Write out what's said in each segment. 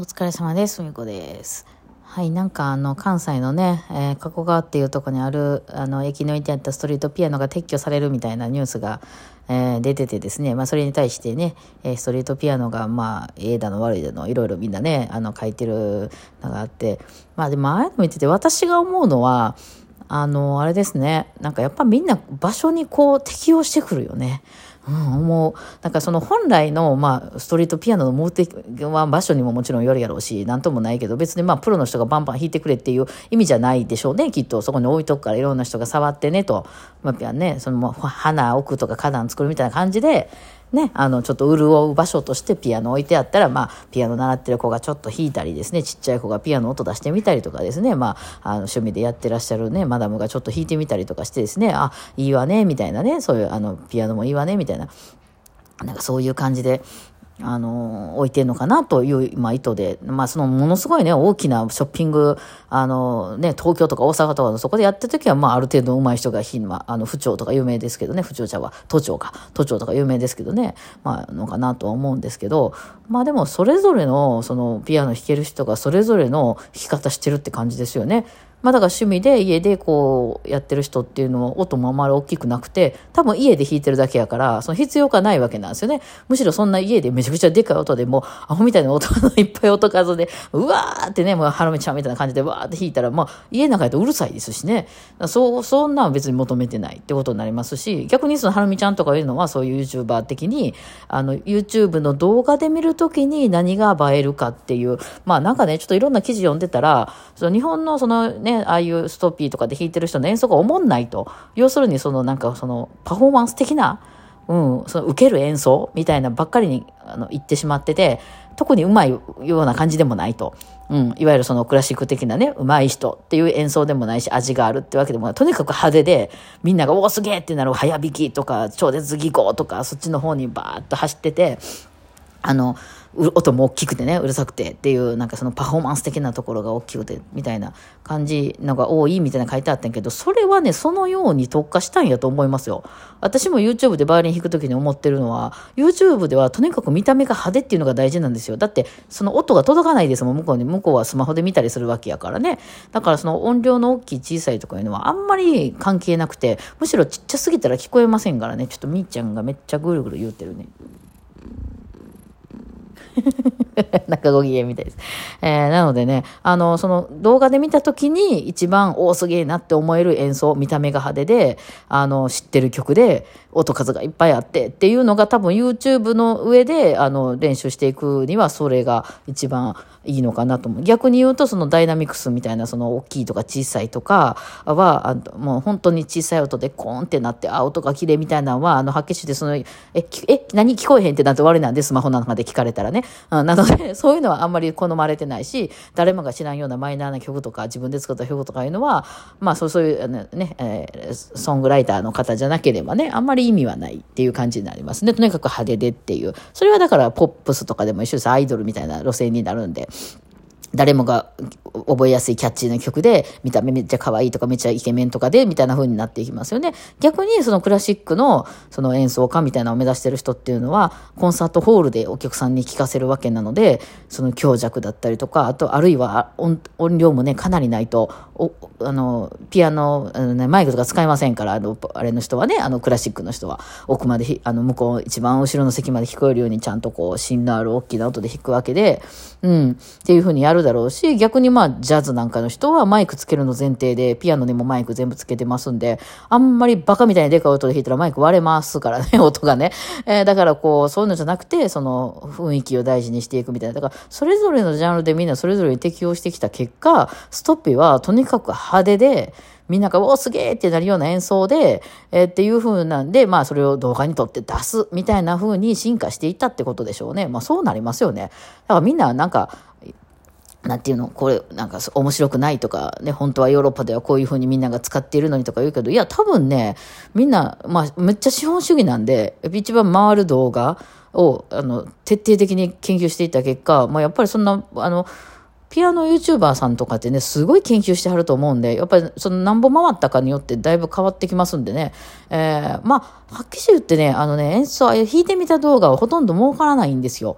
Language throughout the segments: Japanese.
お疲れ様です。みこです。はい、なんかあの、関西のね、えー加古川っていうとこにある、あの、駅に置いてあったストリートピアノが撤去されるみたいなニュースが、えー出ててですね、まあ、それに対してね、えーストリートピアノが、まあ、ええだの悪いだの、いろいろみんなね、あの、書いてるのがあって、まあ、でも、ああいうの見てて、私が思うのは、あの、あれですね。なんかやっぱみんな場所にこう適応してくるよね。うん、思う。なんかその本来の、まあ、ストリートピアノの目的は場所にももちろんよるやろうし、なんともないけど、別にまあ、プロの人がバンバン弾いてくれっていう意味じゃないでしょうね。きっとそこに置いとくからいろんな人が触ってねと。まあ、ね、その花置くとか花壇作るみたいな感じで、ね、あの、ちょっと潤う場所としてピアノ置いてあったら、まあ、ピアノ習ってる子がちょっと弾いたりですね、ちっちゃい子がピアノ音出してみたりとかですね、まあ、あの、趣味でやってらっしゃるね、マダムがちょっと弾いてみたりとかしてですね、あ、いいわね、みたいなね、そういう、あの、ピアノもいいわね、みたいな、なんかそういう感じで、あの、置いてんのかなという、まあ、意図で、まあ、その、ものすごいね、大きなショッピング、あの、ね、東京とか大阪とかのそこでやってる時は、まあ、ある程度上手い人がひ、まあ、の、府庁とか有名ですけどね、府庁茶は、都庁か、都庁とか有名ですけどね、まあ、のかなとは思うんですけど、まあ、でも、それぞれの、その、ピアノ弾ける人が、それぞれの弾き方してるって感じですよね。まあだから趣味で家でこうやってる人っていうのは音もあまり大きくなくて、多分家で弾いてるだけやから、その必要がないわけなんですよね。むしろそんな家でめちゃくちゃでかい音でもう、アホみたいな音のいっぱい音数で、うわーってね、もうハロミちゃんみたいな感じでわーって弾いたら、まあ家の中だとうるさいですしね。そう、そんなん別に求めてないってことになりますし、逆にそのハロミちゃんとかいうのはそういう YouTuber 的に、あの YouTube の動画で見るときに何が映えるかっていう、まあなんかね、ちょっといろんな記事読んでたら、その日本のそのね、ああいうストッピーとかで弾いてる人の演奏が思んないと。要するにそのなんかそのパフォーマンス的な、うん、その受ける演奏みたいなばっかりにあの言ってしまってて、特にうまいような感じでもないと。うん、いわゆるそのクラシック的なね、うまい人っていう演奏でもないし、味があるってわけでもない。とにかく派手で、みんなが、おお、すげえってなる早弾きとか、超絶技巧とか、そっちの方にバーッと走ってて、あの、音も大きくてね、うるさくてっていう、なんかそのパフォーマンス的なところが大きくて、みたいな感じのが多いみたいな書いてあったんやけど、それはね、そのように特化したんやと思いますよ。私も YouTube でバイオリン弾くときに思ってるのは、YouTube ではとにかく見た目が派手っていうのが大事なんですよ。だって、その音が届かないですもん、向こうに。向こうはスマホで見たりするわけやからね。だからその音量の大きい小さいとかいうのはあんまり関係なくて、むしろちっちゃすぎたら聞こえませんからね。ちょっとみーちゃんがめっちゃぐるぐる言うてるね。なんかご機嫌みたいです。えーなのでね、あの、その動画で見た時に一番、おーすげえなって思える演奏、見た目が派手で、あの、知ってる曲で、音数がいっぱいあってっていうのが多分 YouTube の上で、あの、練習していくにはそれが一番いいのかなと思う。逆に言うと、そのダイナミクスみたいな、その大きいとか小さいとかは、あのもう本当に小さい音でコーンってなって、あ、音が綺麗みたいなのは、あの、発揮して、その、え、きえ、何聞こえへんってなって終わりなんで、スマホなんかで聞かれたらね。うんなので、そういうのはあんまり好まれてないし、誰もが知らんようなマイナーな曲とか、自分で作った曲とかいうのは、まあ、そうそういうね、えーソングライターの方じゃなければね、あんまり意味はないっていう感じになりますね。とにかく派手でっていう。それはだから、ポップスとかでも一緒です。アイドルみたいな路線になるんで。誰もが覚えやすいキャッチーな曲で、見た目めっちゃ可愛いとかめっちゃイケメンとかで、みたいな風になっていきますよね。逆にそのクラシックのその演奏家みたいなのを目指してる人っていうのは、コンサートホールでお客さんに聴かせるわけなので、その強弱だったりとか、あとあるいは音量もね、かなりないと、あの、ピアノ、マイクとか使いませんから、あの、あれの人はね、あの、クラシックの人は、奥まで、あの、向こう、一番後ろの席まで聞こえるようにちゃんとこう、芯のある大きな音で弾くわけで、うん、っていう風にやるだろうし、逆にまあ、ジャズなんかの人はマイクつけるの前提で、ピアノにもマイク全部つけてますんで、あんまりバカみたいにでかい音で弾いたらマイク割れますからね、音がね。えーだからこう、そういうのじゃなくて、その雰囲気を大事にしていくみたいな。だから、それぞれのジャンルでみんなそれぞれに適応してきた結果、ストッピーはとにかく派手で、みんなが、おすげえってなるような演奏で、えーっていう風なんで、まあそれを動画に撮って出すみたいな風に進化していったってことでしょうね。まあそうなりますよね。だからみんななんか、なんていうの？これ、なんか面白くないとか、ね、本当はヨーロッパではこういう風にみんなが使っているのにとか言うけど、いや、多分ね、みんな、まあ、めっちゃ資本主義なんで、一番回る動画を、あの、徹底的に研究していった結果、まあ、やっぱりそんな、あの、ピアノ YouTuber さんとかってね、すごい研究してはると思うんで、やっぱりその何本回ったかによってだいぶ変わってきますんでね。えー、まあ、はっきり言ってね、あのね、演奏、弾いてみた動画はほとんど儲からないんですよ。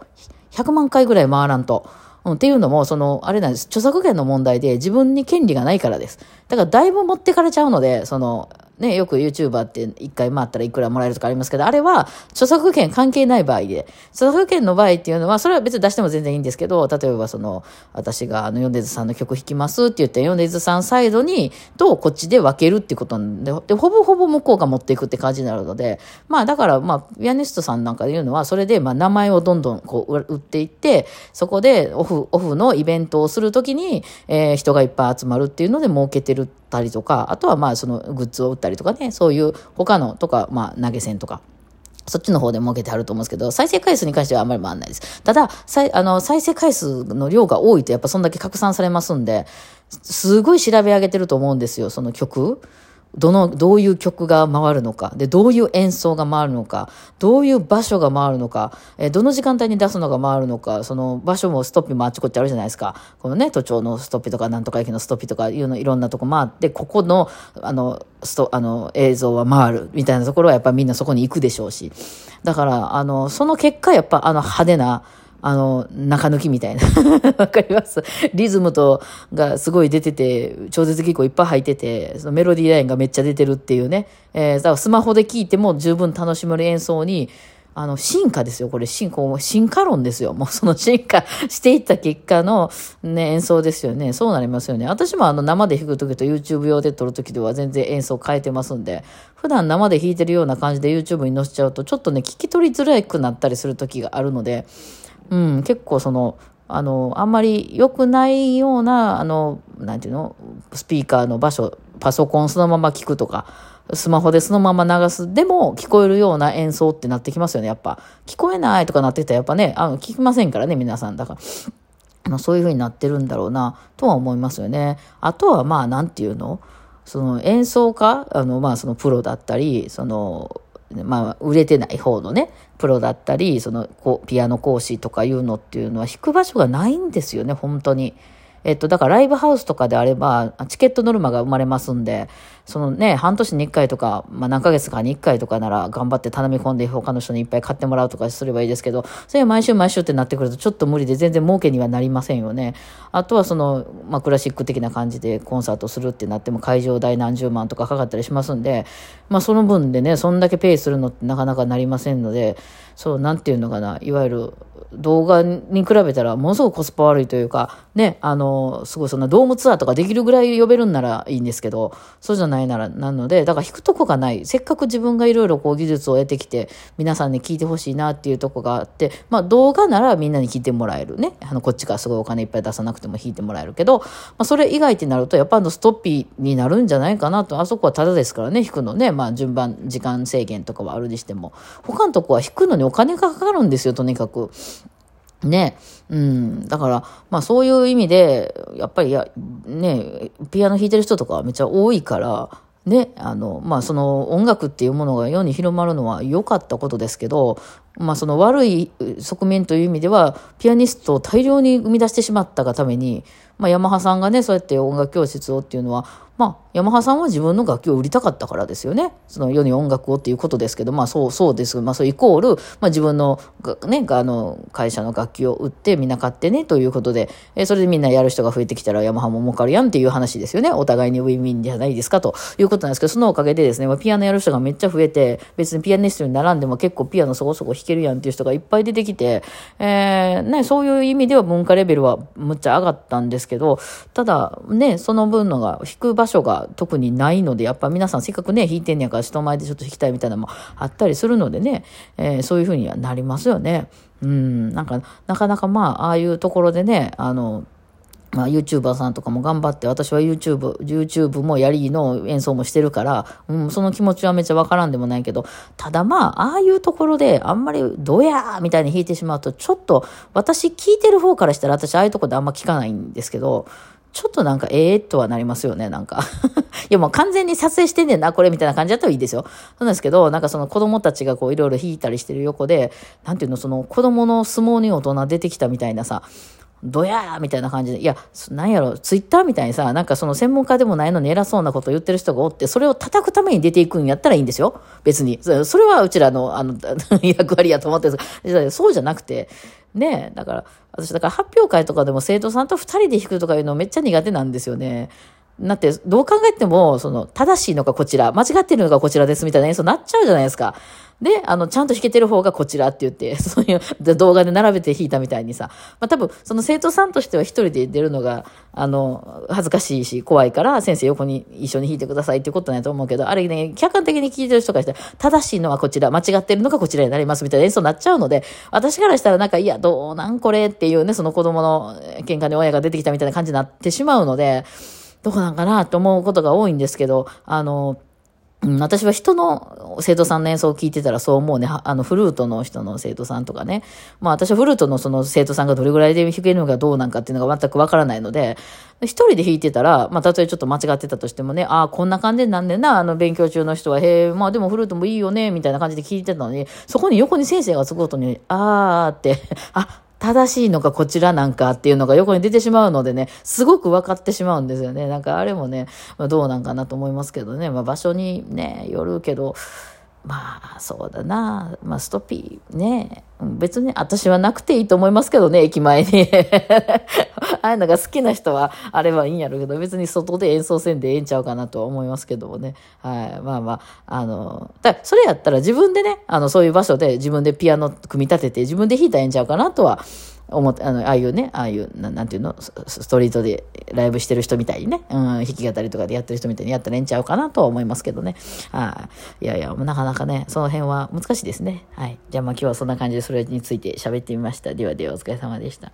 100万回ぐらい回らんと。うん、っていうのも、その、あれなんです。著作権の問題で自分に権利がないからです。だからだいぶ持ってかれちゃうので、その、ね、よく YouTuber って一回回ったらいくらもらえるとかありますけど、あれは著作権関係ない場合で、著作権の場合っていうのは、それは別に出しても全然いいんですけど、例えばその、私があの、ヨンデズさんの曲弾きますって言って、ヨンデズさんサイドに、とこっちで分けるっていうことなんで、で、ほぼほぼ向こうが持っていくって感じになるので、まあだから、まあ、ピアニストさんなんかで言うのは、それで、まあ名前をどんどんこう、売っていって、そこでオフ、オフのイベントをするときに、えー、人がいっぱい集まるっていうので儲けてるったりとか、あとはまあそのグッズを売ったりとかね、そういう他のとか、まあ投げ銭とか。そっちの方で儲けてあると思うんですけど、再生回数に関してはあんまり回らないです。ただ、再あの再生回数の量が多いとやっぱそんだけ拡散されますんで、すごい調べ上げてると思うんですよ、その曲。どの、どういう曲が回るのか、で、どういう演奏が回るのか、どういう場所が回るのか、えどの時間帯に出すのが回るのか、その場所もストッピもあっちこっちあるじゃないですか。このね、都庁のストッピとか、なんとか駅のストッピとかいうの、いろんなとこ回って、ここの、あの、スト、あの、映像は回る、みたいなところはやっぱみんなそこに行くでしょうし。だから、あの、その結果、やっぱあの派手な、あの、中抜きみたいな。わかります？リズムと、がすごい出てて、超絶技巧いっぱい入ってて、そのメロディーラインがめっちゃ出てるっていうね。えー、だからスマホで聴いても十分楽しめる演奏に、あの、進化ですよ。これ、進化、進化論ですよ。もうその進化していった結果のね、演奏ですよね。そうなりますよね。私もあの、生で弾くときと YouTube 用で撮るときでは全然演奏変えてますんで、普段生で弾いてるような感じで YouTube に載せちゃうと、ちょっとね、聞き取りづらくなったりするときがあるので、うん、結構その、あの、あんまり良くないような、あの、なんていうの、スピーカーの場所、パソコンそのまま聞くとか、スマホでそのまま流す、でも聞こえるような演奏ってなってきますよね、やっぱ。聞こえないとかなってきたらやっぱね、あの、聞きませんからね、皆さん。だから。あのそういう風になってるんだろうな、とは思いますよね。あとは、まあ、なんていうのその演奏家、あの、まあ、そのプロだったり、その、まあ、売れてない方のね、プロだったり、その、ピアノ講師とかいうのっていうのは弾く場所がないんですよね、本当に。えっと、だからライブハウスとかであれば、チケットノルマが生まれますんで、そのね、半年に1回とか、まあ何ヶ月かに1回とかなら頑張って頼み込んで他の人にいっぱい買ってもらうとかすればいいですけど、それは毎週毎週ってなってくるとちょっと無理で全然儲けにはなりませんよね。あとはその、まあクラシック的な感じでコンサートするってなっても会場代何十万とかかかったりしますんで、まあその分でね、そんだけペイするのってなかなかなりませんので、そう、なんていうのかな、いわゆる動画に比べたらものすごくコスパ悪いというか、ね、あの、すごいそんなドームツアーとかできるぐらい呼べるんならいいんですけど、そうじゃないなら、なので、だから弾くとこがない。せっかく自分がいろいろこう技術を得てきて、皆さんに聞いてほしいなっていうとこがあって、まあ動画ならみんなに聞いてもらえるね。あの、こっちからすごいお金いっぱい出さなくても弾いてもらえるけど、まあそれ以外ってなると、やっぱあのストッピーになるんじゃないかなと、あそこはただですからね、弾くのね。まあ順番、時間制限とかはあるにしても。他のとこは弾くのにお金がかかるんですよ、とにかく。ね。うん。だから、まあそういう意味で、やっぱりや、ね、ピアノ弾いてる人とかめっちゃ多いから、ね、あの、まあその音楽っていうものが世に広まるのは良かったことですけど、まあその悪い側面という意味では、ピアニストを大量に生み出してしまったがために、まあヤマハさんがね、そうやって音楽教室をっていうのは、まあ、ヤマハさんは自分の楽器を売りたかったからですよね。その世に音楽をっていうことですけど、まあそう、そうです。まあそうイコール、まあ自分の、ね、あの、会社の楽器を売ってみんな買ってねということで、えそれでみんなやる人が増えてきたらヤマハも儲かるやんっていう話ですよね。お互いにウィンウィンじゃないですかということなんですけど、そのおかげでですね、まあ、ピアノやる人がめっちゃ増えて、別にピアニストに並んでも結構ピアノそこそこ弾弾けるやんっていう人がいっぱい出てきて、えー、ね、そういう意味では文化レベルはむっちゃ上がったんですけど、ただね、その分のが弾く場所が特にないので、やっぱ皆さんせっかくね、弾いてんねやから人前でちょっと弾きたいみたいなのもあったりするのでね、えー、そういうふうにはなりますよね。うん、なんか、なかなかまあ、ああいうところでね、あの、まあ、YouTuber さんとかも頑張って、私は YouTube、YouTube もやりの演奏もしてるから、うん、その気持ちはめっちゃわからんでもないけど、ただまあ、ああいうところであんまりどやーみたいに弾いてしまうと、ちょっと、私聞いてる方からしたら私ああいうとこであんま聞かないんですけど、ちょっとなんか、ええー、とはなりますよね、なんか。いや、もう完全に撮影してんねんな、これみたいな感じだったらいいですよ。そうなんですけど、なんかその子供たちがこういろいろ弾いたりしてる横で、なんていうの、その子供の相撲に大人出てきたみたいなさ、どやーみたいな感じで、いや、なんやろ、ツイッターみたいにさ、なんかその専門家でもないのに偉そうなことを言ってる人がおって、それを叩くために出ていくんやったらいいんですよ。別に。それはうちらの、あの、役割やと思ってるんですそうじゃなくて、ねえだから、私、だから発表会とかでも生徒さんと二人で弾くとかいうのめっちゃ苦手なんですよね。だって、どう考えても、その、正しいのがこちら、間違ってるのがこちらですみたいな演奏になっちゃうじゃないですか。で、あの、ちゃんと弾けてる方がこちらって言って、そういう動画で並べて弾いたみたいにさ、まあ多分、その生徒さんとしては一人で出るのが、あの、恥ずかしいし、怖いから、先生横に一緒に弾いてくださいっていうことないと思うけど、あれね、客観的に聞いてる人からしたら、正しいのはこちら、間違ってるのがこちらになりますみたいな演奏になっちゃうので、私からしたらなんか、いや、どうなんこれっていうね、その子供の喧嘩に親が出てきたみたいな感じになってしまうので、どこなんかなと思うことが多いんですけど、あの、うん私は人の生徒さんの演奏を聞いてたらそう思うね。あの、フルートの人の生徒さんとかね。まあ私はフルートのその生徒さんがどれぐらいで弾けるのかどうなんかっていうのが全くわからないので、一人で弾いてたら、まあたとえちょっと間違ってたとしてもね、ああ、こんな感じなんでな、あの勉強中の人は、へえ、まあでもフルートもいいよね、みたいな感じで聞いてたのに、そこに横に先生がつくことに、あーって、あ、正しいのかこちらなんかっていうのが横に出てしまうのでね、すごく分かってしまうんですよね。なんかあれもね、まあ、どうなんかなと思いますけどね、まあ、場所にね、よるけど、まあ、そうだな。まあ、ストピーね。別に私はなくていいと思いますけどね、駅前に。ああいうのが好きな人はあればいいんやろうけど、別に外で演奏せんでええんちゃうかなとは思いますけどもね。はい。まあまあ、あの、だそれやったら自分でね、あの、そういう場所で自分でピアノ組み立てて自分で弾いたらええんちゃうかなとは思って、あの、ああいうね、ああいう、なんていうの、ストリートでライブしてる人みたいにね、うん、弾き語りとかでやってる人みたいにやったらええんちゃうかなとは思いますけどね。はい。いやいや、なかなかね、その辺は難しいですね。はい。じゃあまあ今日はそんな感じでそれについて喋ってみました。ではではお疲れ様でした。